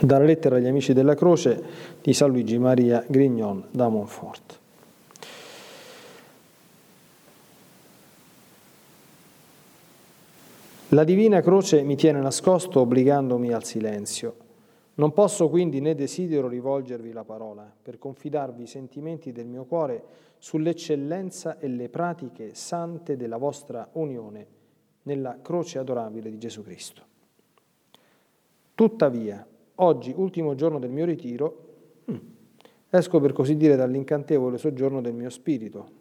Dalla lettera agli amici della croce di San Luigi Maria Grignon da Montfort. La divina croce mi tiene nascosto obbligandomi al silenzio. Non posso quindi né desidero rivolgervi la parola per confidarvi i sentimenti del mio cuore sull'eccellenza e le pratiche sante della vostra unione nella croce adorabile di Gesù Cristo. Tuttavia, oggi, ultimo giorno del mio ritiro, mm, esco per così dire dall'incantevole soggiorno del mio spirito,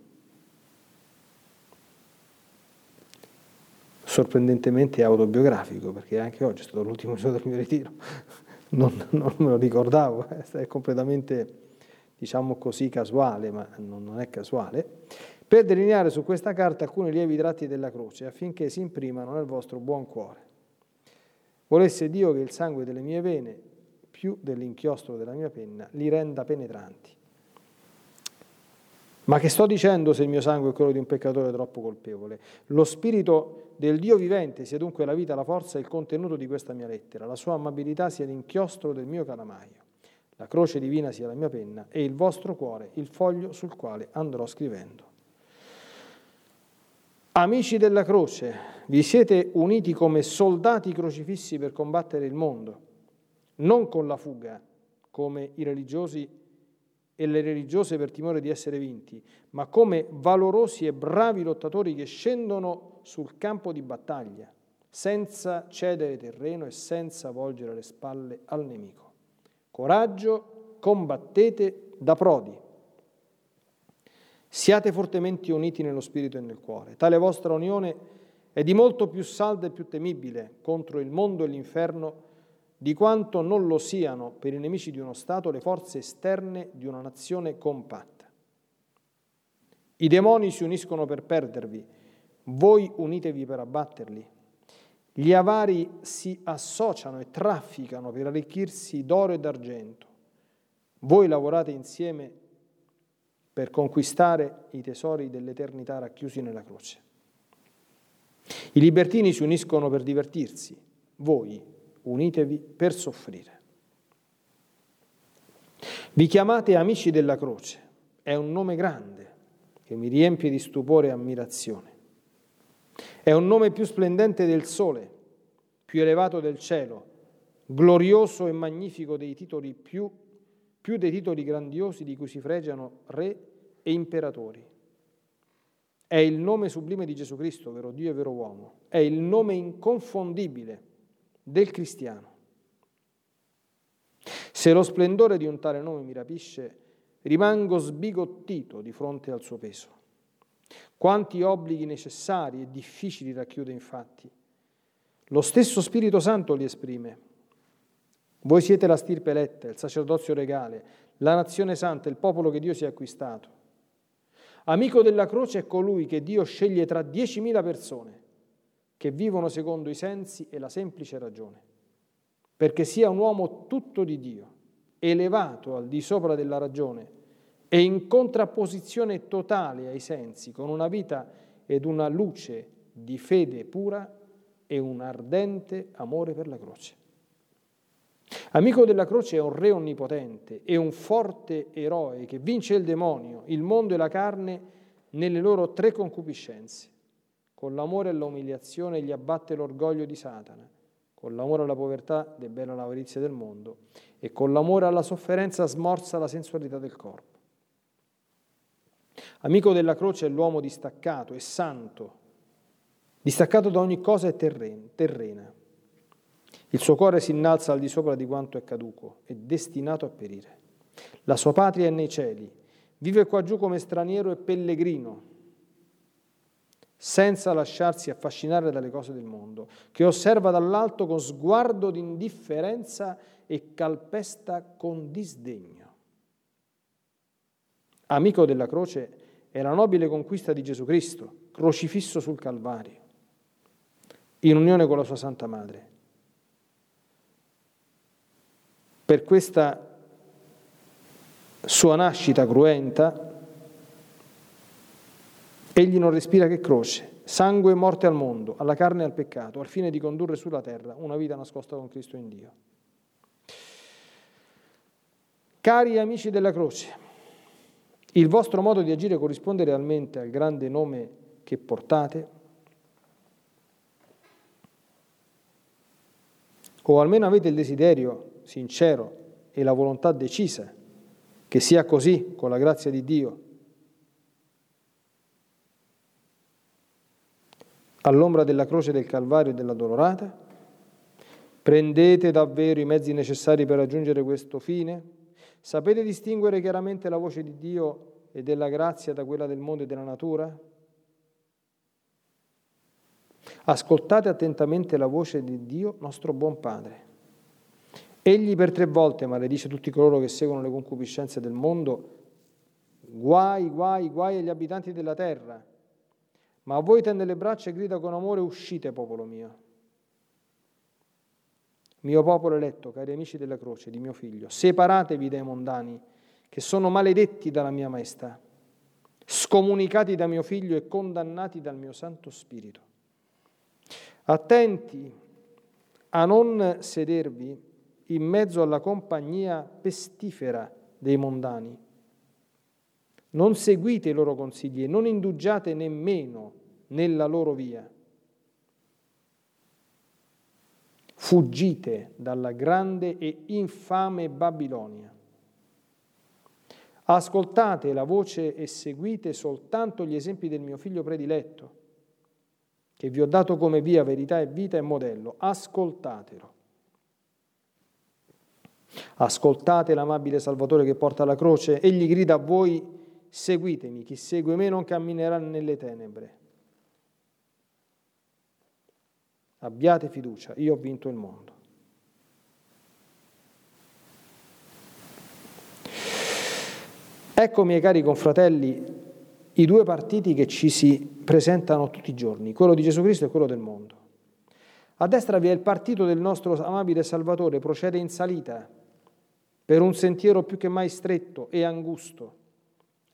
sorprendentemente autobiografico, perché anche oggi è stato l'ultimo giorno del mio ritiro, non, non me lo ricordavo, è completamente, diciamo così, casuale, ma non è casuale, per delineare su questa carta alcuni lievi tratti della croce, affinché si imprimano nel vostro buon cuore. Volesse Dio che il sangue delle mie vene, più dell'inchiostro della mia penna, li renda penetranti ma che sto dicendo se il mio sangue è quello di un peccatore troppo colpevole? Lo spirito del Dio vivente sia dunque la vita, la forza e il contenuto di questa mia lettera, la sua amabilità sia l'inchiostro del mio calamaio, la croce divina sia la mia penna e il vostro cuore il foglio sul quale andrò scrivendo. Amici della croce, vi siete uniti come soldati crocifissi per combattere il mondo, non con la fuga, come i religiosi e le religiose per timore di essere vinti, ma come valorosi e bravi lottatori che scendono sul campo di battaglia, senza cedere terreno e senza volgere le spalle al nemico. Coraggio, combattete da prodi. Siate fortemente uniti nello spirito e nel cuore. Tale vostra unione è di molto più salda e più temibile contro il mondo e l'inferno di quanto non lo siano per i nemici di uno Stato le forze esterne di una nazione compatta. I demoni si uniscono per perdervi, voi unitevi per abbatterli. Gli avari si associano e trafficano per arricchirsi d'oro e d'argento. Voi lavorate insieme per conquistare i tesori dell'eternità racchiusi nella croce. I libertini si uniscono per divertirsi, voi unitevi per soffrire. Vi chiamate amici della croce, è un nome grande che mi riempie di stupore e ammirazione. È un nome più splendente del sole, più elevato del cielo, glorioso e magnifico dei titoli più, più dei titoli grandiosi di cui si fregiano re e imperatori. È il nome sublime di Gesù Cristo, vero Dio e vero uomo. È il nome inconfondibile del cristiano. Se lo splendore di un tale nome mi rapisce, rimango sbigottito di fronte al suo peso. Quanti obblighi necessari e difficili racchiude infatti. Lo stesso Spirito Santo li esprime. Voi siete la stirpe eletta, il sacerdozio regale, la nazione santa, il popolo che Dio si è acquistato. Amico della croce è colui che Dio sceglie tra diecimila persone che vivono secondo i sensi e la semplice ragione, perché sia un uomo tutto di Dio, elevato al di sopra della ragione e in contrapposizione totale ai sensi, con una vita ed una luce di fede pura e un ardente amore per la croce. Amico della croce è un re onnipotente e un forte eroe che vince il demonio, il mondo e la carne nelle loro tre concupiscenze con l'amore e l'umiliazione gli abbatte l'orgoglio di Satana, con l'amore alla povertà debella l'avarizia del mondo e con l'amore alla sofferenza smorza la sensualità del corpo. Amico della croce è l'uomo distaccato e santo, distaccato da ogni cosa terrena. Il suo cuore si innalza al di sopra di quanto è caduco, è destinato a perire. La sua patria è nei cieli, vive qua giù come straniero e pellegrino, senza lasciarsi affascinare dalle cose del mondo, che osserva dall'alto con sguardo di indifferenza e calpesta con disdegno. Amico della croce è la nobile conquista di Gesù Cristo, crocifisso sul Calvario, in unione con la sua Santa Madre. Per questa sua nascita cruenta, Egli non respira che croce, sangue e morte al mondo, alla carne e al peccato, al fine di condurre sulla terra una vita nascosta con Cristo in Dio. Cari amici della croce, il vostro modo di agire corrisponde realmente al grande nome che portate? O almeno avete il desiderio sincero e la volontà decisa che sia così con la grazia di Dio? All'ombra della croce del Calvario e della Dolorata? Prendete davvero i mezzi necessari per raggiungere questo fine? Sapete distinguere chiaramente la voce di Dio e della grazia da quella del mondo e della natura? Ascoltate attentamente la voce di Dio, nostro buon Padre. Egli per tre volte maledice tutti coloro che seguono le concupiscenze del mondo. Guai, guai, guai agli abitanti della terra. Ma a voi tende le braccia e grida con amore, uscite, popolo mio. Mio popolo eletto, cari amici della croce, di mio figlio, separatevi dai mondani, che sono maledetti dalla mia maestà, scomunicati da mio figlio e condannati dal mio Santo Spirito. Attenti a non sedervi in mezzo alla compagnia pestifera dei mondani. Non seguite i loro consigli e non indugiate nemmeno nella loro via fuggite dalla grande e infame Babilonia. Ascoltate la voce e seguite soltanto gli esempi del mio figlio prediletto, che vi ho dato come via, verità e vita e modello. Ascoltatelo. Ascoltate l'amabile Salvatore che porta la croce, egli grida a voi, seguitemi, chi segue me non camminerà nelle tenebre, Abbiate fiducia, io ho vinto il mondo. Ecco, miei cari confratelli, i due partiti che ci si presentano tutti i giorni, quello di Gesù Cristo e quello del mondo. A destra vi è il partito del nostro amabile Salvatore, procede in salita per un sentiero più che mai stretto e angusto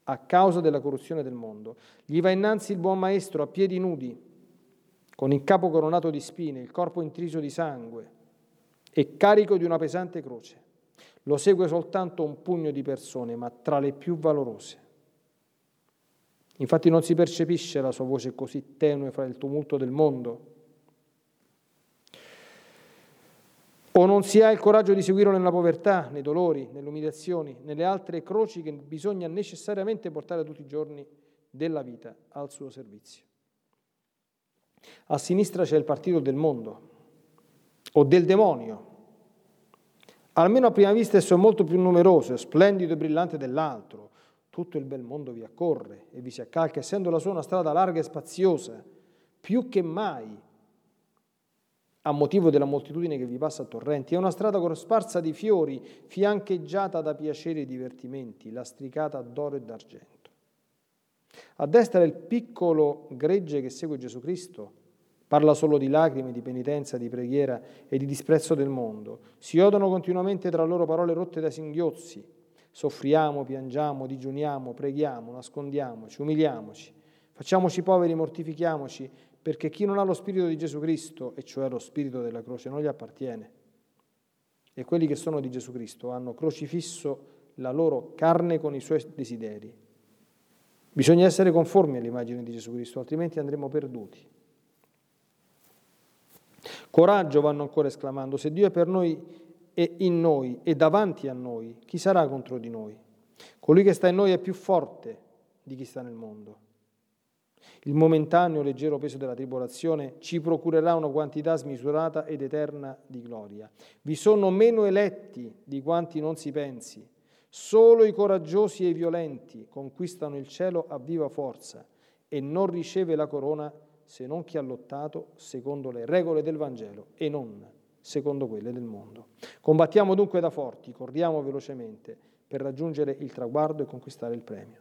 a causa della corruzione del mondo. Gli va innanzi il buon maestro a piedi nudi, con il capo coronato di spine, il corpo intriso di sangue e carico di una pesante croce. Lo segue soltanto un pugno di persone, ma tra le più valorose. Infatti non si percepisce la sua voce così tenue fra il tumulto del mondo. O non si ha il coraggio di seguirlo nella povertà, nei dolori, nelle umiliazioni, nelle altre croci che bisogna necessariamente portare tutti i giorni della vita al suo servizio. A sinistra c'è il partito del mondo o del demonio. Almeno a prima vista esso è molto più numeroso, splendido e brillante dell'altro. Tutto il bel mondo vi accorre e vi si accalca, essendo la sua una strada larga e spaziosa, più che mai a motivo della moltitudine che vi passa a torrenti. È una strada sparsa di fiori, fiancheggiata da piaceri e divertimenti, lastricata d'oro e d'argento. A destra il piccolo gregge che segue Gesù Cristo. Parla solo di lacrime, di penitenza, di preghiera e di disprezzo del mondo. Si odono continuamente tra loro parole rotte da singhiozzi. Soffriamo, piangiamo, digiuniamo, preghiamo, nascondiamoci, umiliamoci. Facciamoci poveri, mortifichiamoci, perché chi non ha lo spirito di Gesù Cristo, e cioè lo spirito della croce, non gli appartiene. E quelli che sono di Gesù Cristo hanno crocifisso la loro carne con i suoi desideri Bisogna essere conformi all'immagine di Gesù Cristo, altrimenti andremo perduti. Coraggio vanno ancora esclamando, se Dio è per noi e in noi e davanti a noi, chi sarà contro di noi? Colui che sta in noi è più forte di chi sta nel mondo. Il momentaneo leggero peso della tribolazione ci procurerà una quantità smisurata ed eterna di gloria. Vi sono meno eletti di quanti non si pensi Solo i coraggiosi e i violenti conquistano il cielo a viva forza e non riceve la corona se non chi ha lottato secondo le regole del Vangelo e non secondo quelle del mondo. Combattiamo dunque da forti, corriamo velocemente per raggiungere il traguardo e conquistare il premio.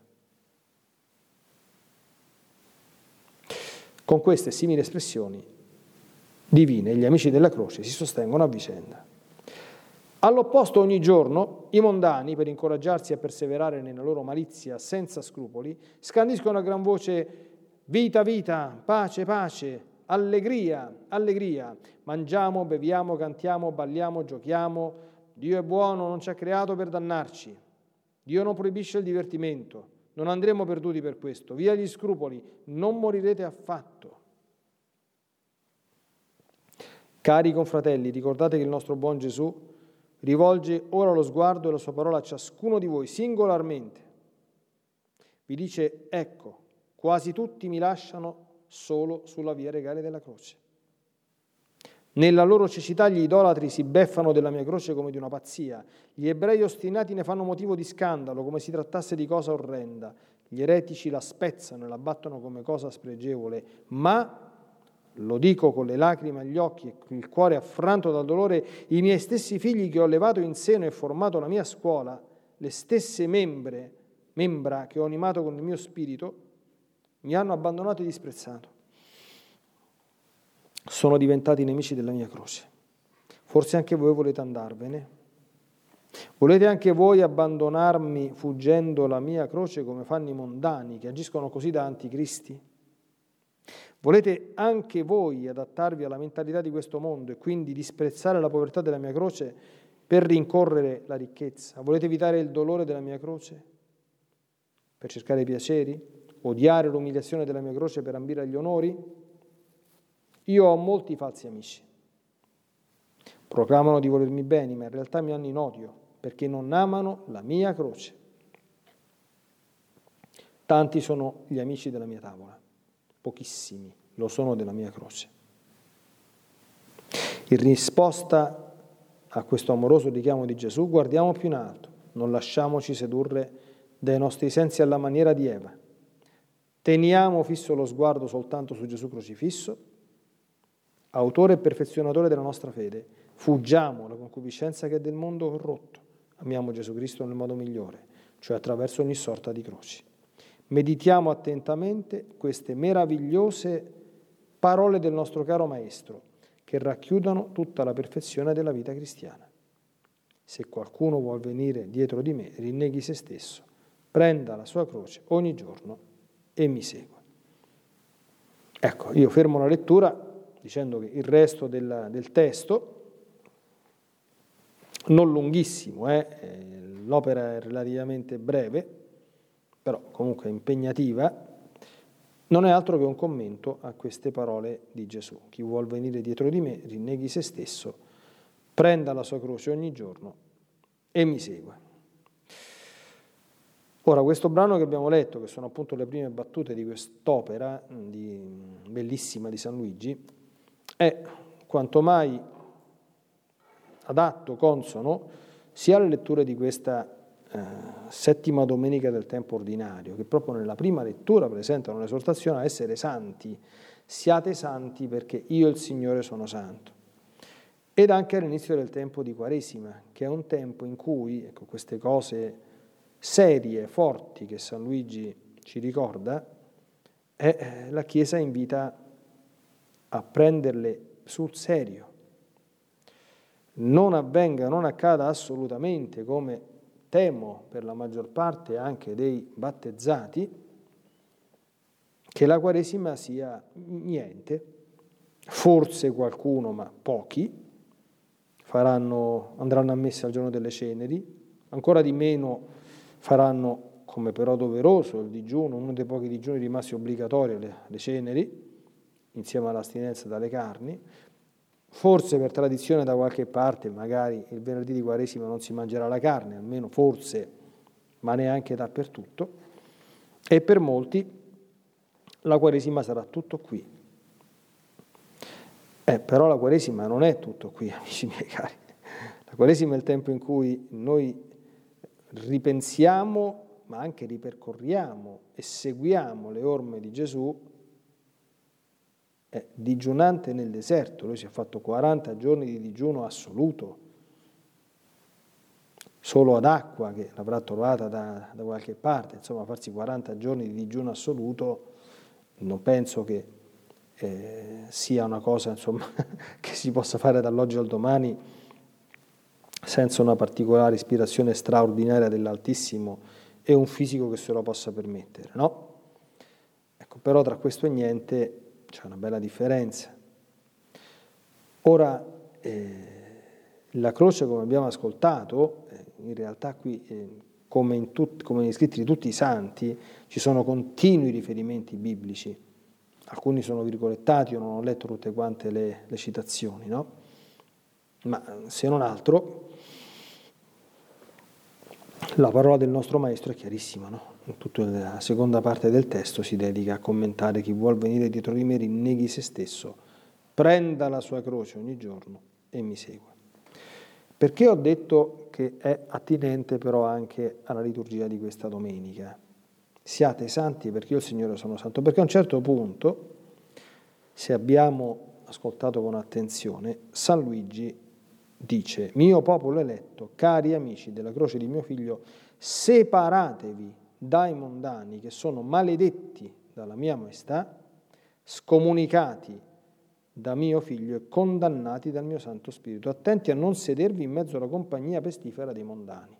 Con queste simili espressioni divine gli amici della croce si sostengono a vicenda. All'opposto ogni giorno i mondani, per incoraggiarsi a perseverare nella loro malizia senza scrupoli, scandiscono a gran voce vita, vita, pace, pace, allegria, allegria. Mangiamo, beviamo, cantiamo, balliamo, giochiamo, Dio è buono, non ci ha creato per dannarci. Dio non proibisce il divertimento. Non andremo perduti per questo. Via gli scrupoli, non morirete affatto. Cari confratelli, ricordate che il nostro buon Gesù rivolge ora lo sguardo e la sua parola a ciascuno di voi singolarmente. Vi dice, ecco, quasi tutti mi lasciano solo sulla via regale della croce. Nella loro cecità gli idolatri si beffano della mia croce come di una pazzia. Gli ebrei ostinati ne fanno motivo di scandalo, come si trattasse di cosa orrenda. Gli eretici la spezzano e la battono come cosa spregevole. Ma, lo dico con le lacrime agli occhi e il cuore affranto dal dolore, i miei stessi figli che ho levato in seno e formato la mia scuola, le stesse membre, membra che ho animato con il mio spirito, mi hanno abbandonato e disprezzato sono diventati nemici della mia croce. Forse anche voi volete andarvene? Volete anche voi abbandonarmi fuggendo la mia croce come fanno i mondani che agiscono così da anticristi? Volete anche voi adattarvi alla mentalità di questo mondo e quindi disprezzare la povertà della mia croce per rincorrere la ricchezza? Volete evitare il dolore della mia croce per cercare i piaceri? Odiare l'umiliazione della mia croce per ambire agli onori? Io ho molti falsi amici. Proclamano di volermi bene, ma in realtà mi hanno in odio perché non amano la mia croce. Tanti sono gli amici della mia tavola, pochissimi lo sono della mia croce. In risposta a questo amoroso richiamo di Gesù, guardiamo più in alto, non lasciamoci sedurre dai nostri sensi alla maniera di Eva. Teniamo fisso lo sguardo soltanto su Gesù crocifisso autore e perfezionatore della nostra fede, fuggiamo la concupiscenza che è del mondo corrotto, amiamo Gesù Cristo nel modo migliore, cioè attraverso ogni sorta di croci. Meditiamo attentamente queste meravigliose parole del nostro caro Maestro, che racchiudono tutta la perfezione della vita cristiana. Se qualcuno vuol venire dietro di me, rinneghi se stesso, prenda la sua croce ogni giorno e mi segua. Ecco, io fermo la lettura dicendo che il resto del, del testo, non lunghissimo, eh, eh, l'opera è relativamente breve, però comunque impegnativa, non è altro che un commento a queste parole di Gesù. Chi vuol venire dietro di me, rinneghi se stesso, prenda la sua croce ogni giorno e mi segua. Ora, questo brano che abbiamo letto, che sono appunto le prime battute di quest'opera di, bellissima di San Luigi, è quanto mai adatto, consono, sia alle letture di questa eh, settima domenica del tempo ordinario, che proprio nella prima lettura presentano l'esortazione a essere santi, siate santi perché io il Signore sono santo. Ed anche all'inizio del tempo di Quaresima, che è un tempo in cui, ecco, queste cose serie, forti che San Luigi ci ricorda, eh, la Chiesa invita a prenderle sul serio. Non avvenga, non accada assolutamente come temo per la maggior parte anche dei battezzati, che la Quaresima sia niente, forse qualcuno, ma pochi, faranno, andranno a messa al giorno delle ceneri, ancora di meno faranno, come però doveroso, il digiuno, uno dei pochi digiuni rimasti obbligatorio, le, le ceneri, insieme all'astinenza dalle carni. Forse per tradizione da qualche parte, magari il venerdì di Quaresima non si mangerà la carne, almeno forse, ma neanche dappertutto. E per molti la Quaresima sarà tutto qui. Eh, però la Quaresima non è tutto qui, amici miei cari. La Quaresima è il tempo in cui noi ripensiamo, ma anche ripercorriamo e seguiamo le orme di Gesù è digiunante nel deserto, lui si è fatto 40 giorni di digiuno assoluto, solo ad acqua che l'avrà trovata da, da qualche parte, insomma farsi 40 giorni di digiuno assoluto non penso che eh, sia una cosa insomma, che si possa fare dall'oggi al domani senza una particolare ispirazione straordinaria dell'Altissimo e un fisico che se lo possa permettere, no? Ecco, però tra questo e niente c'è una bella differenza. Ora, eh, La croce, come abbiamo ascoltato, eh, in realtà qui, eh, come, in tut, come negli scritti di tutti i santi, ci sono continui riferimenti biblici. Alcuni sono virgolettati, io non ho letto tutte quante le, le citazioni, no? Ma se non altro, la parola del nostro maestro è chiarissima, no? Tutta la seconda parte del testo si dedica a commentare chi vuol venire dietro di me rinneghi se stesso, prenda la sua croce ogni giorno e mi segua. Perché ho detto che è attinente però anche alla liturgia di questa domenica? Siate santi perché io il Signore sono santo. Perché a un certo punto, se abbiamo ascoltato con attenzione, San Luigi dice, mio popolo eletto, cari amici della croce di mio figlio, separatevi dai mondani che sono maledetti dalla mia maestà, scomunicati da mio figlio e condannati dal mio Santo Spirito, attenti a non sedervi in mezzo alla compagnia pestifera dei mondani.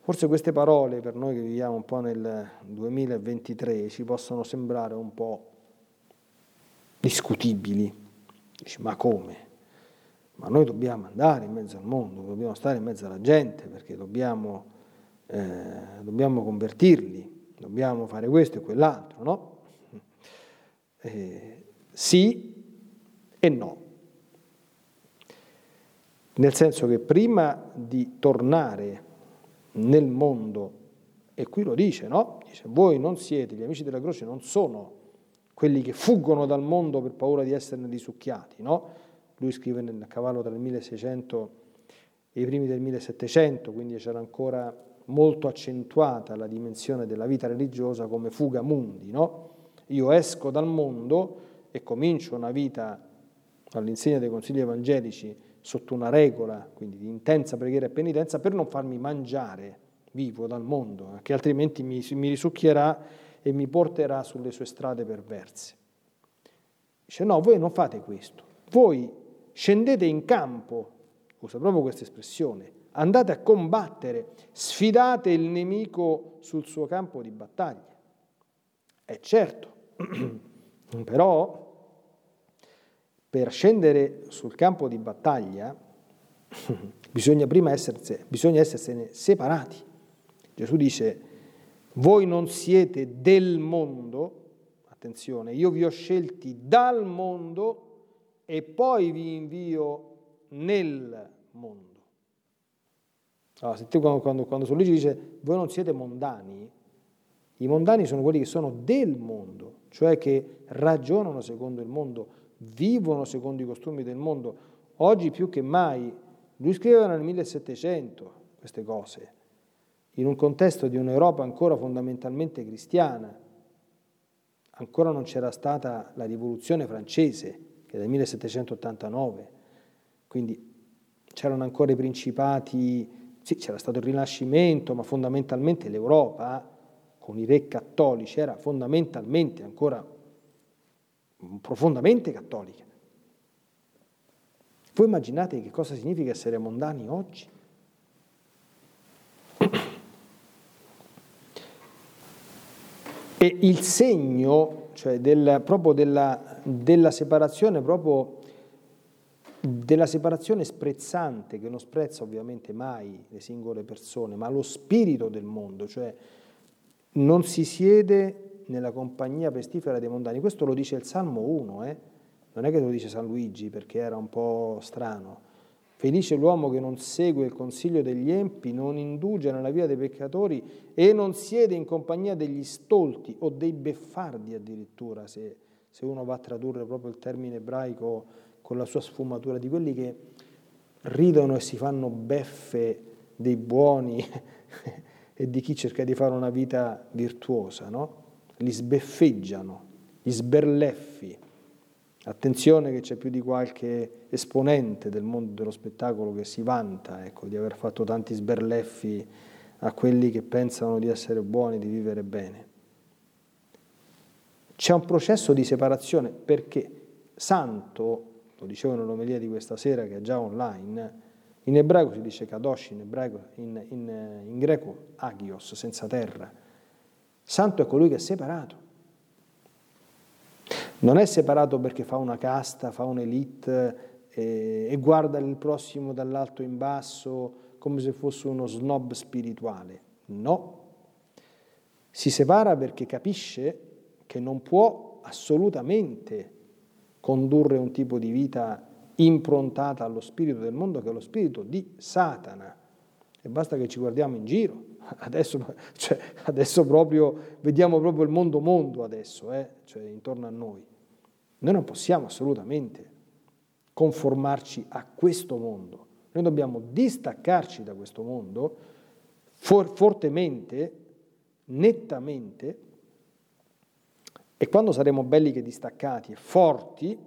Forse queste parole per noi che viviamo un po' nel 2023 ci possono sembrare un po' discutibili. Dici, ma come? Ma noi dobbiamo andare in mezzo al mondo, dobbiamo stare in mezzo alla gente perché dobbiamo, eh, dobbiamo convertirli, dobbiamo fare questo e quell'altro, no? Eh, sì e no. Nel senso che prima di tornare nel mondo, e qui lo dice, no? Dice, voi non siete, gli amici della croce non sono quelli che fuggono dal mondo per paura di esserne risucchiati, no? Lui scrive nel cavallo tra il 1600 e i primi del 1700, quindi c'era ancora molto accentuata la dimensione della vita religiosa come fuga mundi, no? Io esco dal mondo e comincio una vita all'insegna dei consigli evangelici sotto una regola, quindi di intensa preghiera e penitenza, per non farmi mangiare vivo dal mondo, che altrimenti mi, mi risucchierà e mi porterà sulle sue strade perverse. Dice no, voi non fate questo, voi scendete in campo, usa proprio questa espressione, andate a combattere, sfidate il nemico sul suo campo di battaglia. È certo, però per scendere sul campo di battaglia bisogna prima esserse, bisogna essersene separati. Gesù dice, voi non siete del mondo, attenzione, io vi ho scelti dal mondo e poi vi invio nel mondo. Allora, se tu quando, quando, quando San Luigi dice voi non siete mondani, i mondani sono quelli che sono del mondo, cioè che ragionano secondo il mondo, vivono secondo i costumi del mondo. Oggi più che mai, lui scriveva nel 1700 queste cose, in un contesto di un'Europa ancora fondamentalmente cristiana. Ancora non c'era stata la rivoluzione francese, che è del 1789, quindi c'erano ancora i principati, sì, c'era stato il Rinascimento, ma fondamentalmente l'Europa, con i re cattolici, era fondamentalmente ancora profondamente cattolica. Voi immaginate che cosa significa essere mondani oggi? E il segno, cioè del, proprio della, della separazione, proprio della separazione sprezzante, che non sprezza ovviamente mai le singole persone, ma lo spirito del mondo, cioè non si siede nella compagnia pestifera dei mondani. Questo lo dice il Salmo 1, eh? non è che lo dice San Luigi perché era un po' strano. Felice l'uomo che non segue il consiglio degli empi, non indugia nella via dei peccatori e non siede in compagnia degli stolti o dei beffardi addirittura, se, se uno va a tradurre proprio il termine ebraico con la sua sfumatura, di quelli che ridono e si fanno beffe dei buoni e di chi cerca di fare una vita virtuosa, no? Li sbeffeggiano, gli sberleffi. Attenzione che c'è più di qualche esponente del mondo dello spettacolo che si vanta ecco, di aver fatto tanti sberleffi a quelli che pensano di essere buoni, di vivere bene. C'è un processo di separazione perché santo, lo dicevo nell'omelia di questa sera che è già online, in ebraico si dice kadosh, in, ebraico, in, in, in greco agios, senza terra. Santo è colui che è separato. Non è separato perché fa una casta, fa un'elite e, e guarda il prossimo dall'alto in basso come se fosse uno snob spirituale. No, si separa perché capisce che non può assolutamente condurre un tipo di vita improntata allo spirito del mondo che è lo spirito di Satana. E basta che ci guardiamo in giro. Adesso, cioè, adesso proprio vediamo proprio il mondo mondo adesso, eh? cioè, intorno a noi. Noi non possiamo assolutamente conformarci a questo mondo. Noi dobbiamo distaccarci da questo mondo for- fortemente, nettamente, e quando saremo belli che distaccati e forti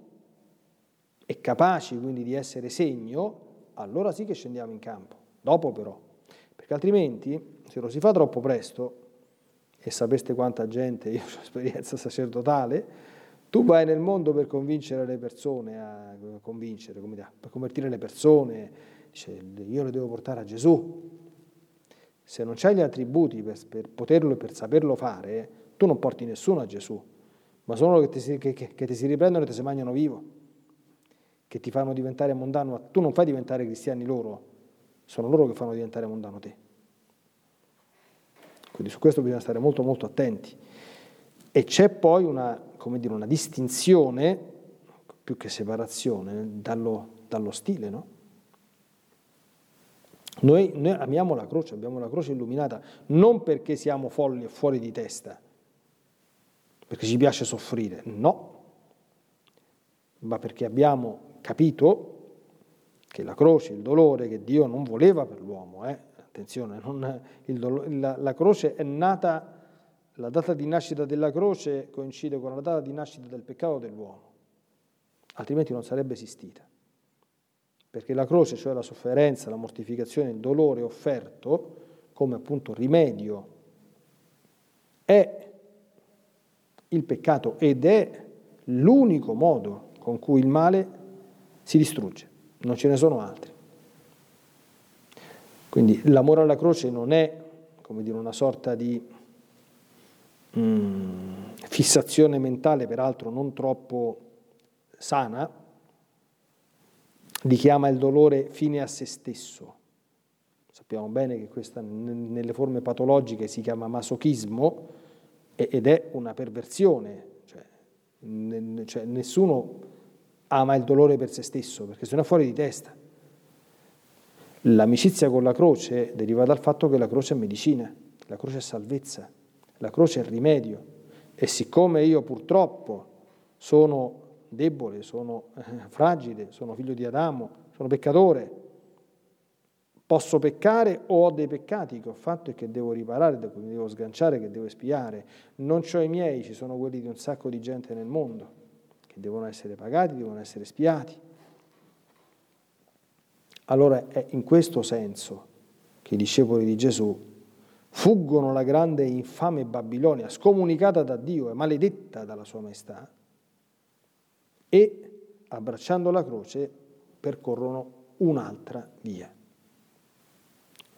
e capaci quindi di essere segno, allora sì che scendiamo in campo. Dopo però, perché altrimenti se lo si fa troppo presto, e sapeste quanta gente, io ho esperienza sacerdotale, tu vai nel mondo per convincere le persone, a, convincere, per convertire le persone, dice io le devo portare a Gesù. Se non c'hai gli attributi per, per poterlo e per saperlo fare, tu non porti nessuno a Gesù, ma sono che ti, che, che ti si riprendono e ti si mangiano vivo, che ti fanno diventare mondano. Tu non fai diventare cristiani loro, sono loro che fanno diventare mondano te. Quindi su questo bisogna stare molto molto attenti. E c'è poi una, dire, una distinzione, più che separazione, dallo, dallo stile, no? Noi, noi, amiamo la croce, abbiamo la croce illuminata, non perché siamo folli e fuori di testa, perché ci piace soffrire, no, ma perché abbiamo capito che la croce, il dolore che Dio non voleva per l'uomo, eh, attenzione, non, il, la, la croce è nata, la data di nascita della croce coincide con la data di nascita del peccato dell'uomo, altrimenti non sarebbe esistita. Perché la croce, cioè la sofferenza, la mortificazione, il dolore offerto come appunto rimedio, è il peccato ed è l'unico modo con cui il male si distrugge, non ce ne sono altri. Quindi l'amore alla croce non è come dire, una sorta di mm, fissazione mentale, peraltro non troppo sana, di chi ama il dolore fine a se stesso. Sappiamo bene che questa nelle forme patologiche si chiama masochismo ed è una perversione, cioè, cioè nessuno ama il dolore per se stesso perché se no è fuori di testa. L'amicizia con la croce deriva dal fatto che la croce è medicina, la croce è salvezza, la croce è rimedio. E siccome io purtroppo sono debole, sono eh, fragile, sono figlio di Adamo, sono peccatore, posso peccare o ho dei peccati che ho fatto e che devo riparare, che devo sganciare, che devo espiare. Non ho i miei, ci sono quelli di un sacco di gente nel mondo che devono essere pagati, devono essere spiati. Allora è in questo senso che i discepoli di Gesù fuggono la grande e infame Babilonia, scomunicata da Dio e maledetta dalla sua maestà, e, abbracciando la croce, percorrono un'altra via,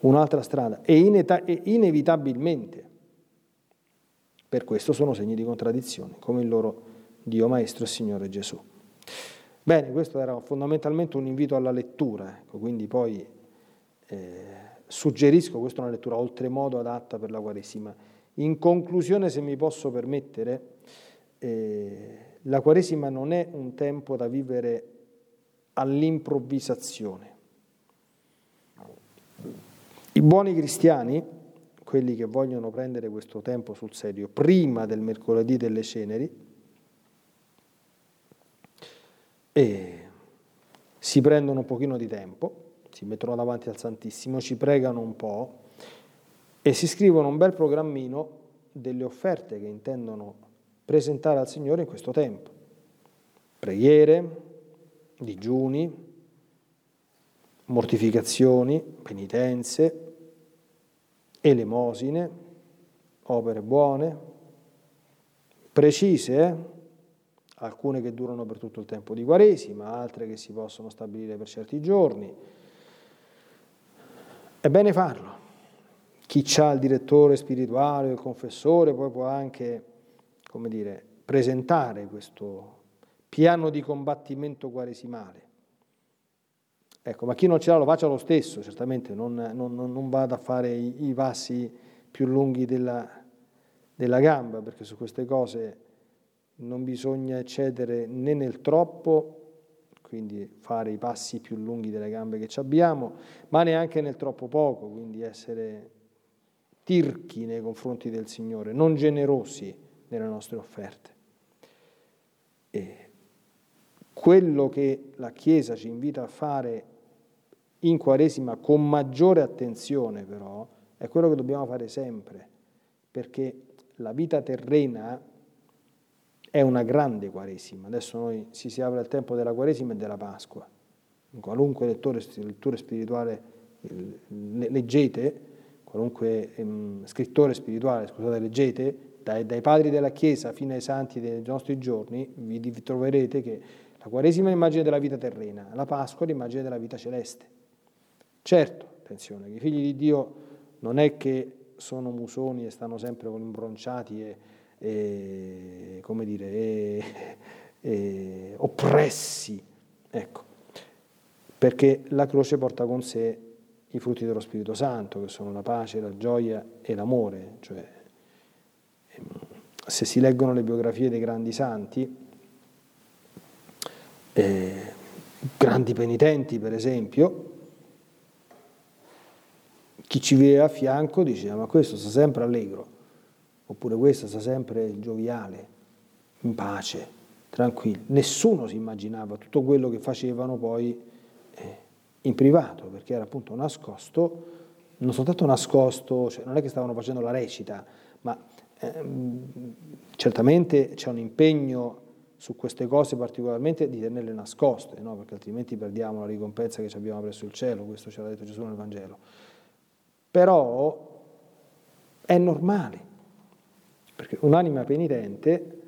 un'altra strada, e, ineta- e inevitabilmente per questo sono segni di contraddizione, come il loro Dio Maestro e Signore Gesù. Bene, questo era fondamentalmente un invito alla lettura, ecco, quindi poi eh, suggerisco, questa è una lettura oltremodo adatta per la Quaresima. In conclusione, se mi posso permettere, eh, la Quaresima non è un tempo da vivere all'improvvisazione. I buoni cristiani, quelli che vogliono prendere questo tempo sul serio, prima del mercoledì delle ceneri, e si prendono un pochino di tempo, si mettono davanti al Santissimo, ci pregano un po' e si scrivono un bel programmino delle offerte che intendono presentare al Signore in questo tempo. Preghiere, digiuni, mortificazioni, penitenze, elemosine, opere buone, precise, alcune che durano per tutto il tempo di Quaresima, altre che si possono stabilire per certi giorni. È bene farlo. Chi ha il direttore spirituale il confessore poi può anche, come dire, presentare questo piano di combattimento quaresimale. Ecco, ma chi non ce l'ha lo faccia lo stesso, certamente non, non, non vada a fare i, i passi più lunghi della, della gamba, perché su queste cose non bisogna eccedere né nel troppo, quindi fare i passi più lunghi delle gambe che abbiamo, ma neanche nel troppo poco, quindi essere tirchi nei confronti del Signore, non generosi nelle nostre offerte. E quello che la Chiesa ci invita a fare in Quaresima con maggiore attenzione però è quello che dobbiamo fare sempre, perché la vita terrena è una grande Quaresima. Adesso noi si, si apre il tempo della Quaresima e della Pasqua. Qualunque lettore, lettore spirituale leggete, qualunque ehm, scrittore spirituale, scusate, leggete, dai, dai, padri della Chiesa fino ai santi dei nostri giorni, vi, vi troverete che la Quaresima è l'immagine della vita terrena, la Pasqua è l'immagine della vita celeste. Certo, attenzione, i figli di Dio non è che sono musoni e stanno sempre imbronciati e, e come dire, e, e oppressi, ecco, perché la croce porta con sé i frutti dello Spirito Santo, che sono la pace, la gioia e l'amore. Cioè, ehm, se si leggono le biografie dei grandi santi, eh, grandi penitenti per esempio, chi ci vive a fianco dice ma questo sta sempre allegro, oppure questo sta sempre gioviale, in pace, tranquillo. Nessuno si immaginava tutto quello che facevano poi in privato, perché era appunto nascosto, non soltanto nascosto, cioè non è che stavano facendo la recita, ma ehm, certamente c'è un impegno su queste cose particolarmente di tenerle nascoste, no? perché altrimenti perdiamo la ricompensa che abbiamo presso il cielo, questo ce l'ha detto Gesù nel Vangelo. Però è normale, perché un'anima penitente,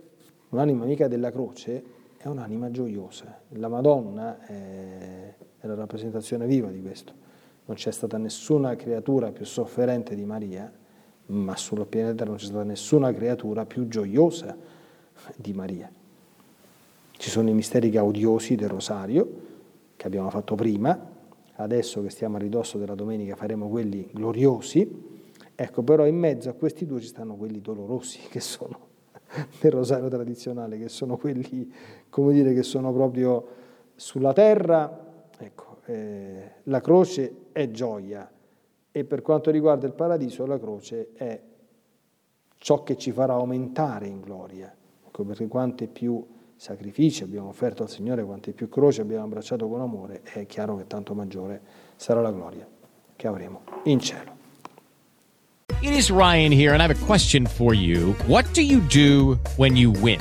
un'anima amica della croce, è un'anima gioiosa. La Madonna è la rappresentazione viva di questo. Non c'è stata nessuna creatura più sofferente di Maria, ma sulla pianeta non c'è stata nessuna creatura più gioiosa di Maria. Ci sono i misteri gaudiosi del rosario, che abbiamo fatto prima, adesso che stiamo a ridosso della domenica faremo quelli gloriosi, ecco però in mezzo a questi due ci stanno quelli dolorosi, che sono nel rosario tradizionale, che sono quelli, come dire, che sono proprio sulla terra Ecco, eh, la croce è gioia e per quanto riguarda il paradiso la croce è ciò che ci farà aumentare in gloria. Ecco, perché quante più sacrifici abbiamo offerto al Signore, quante più croci abbiamo abbracciato con amore, è chiaro che tanto maggiore sarà la gloria che avremo in cielo. It is Ryan here and I have a question for you. What do you do when you win?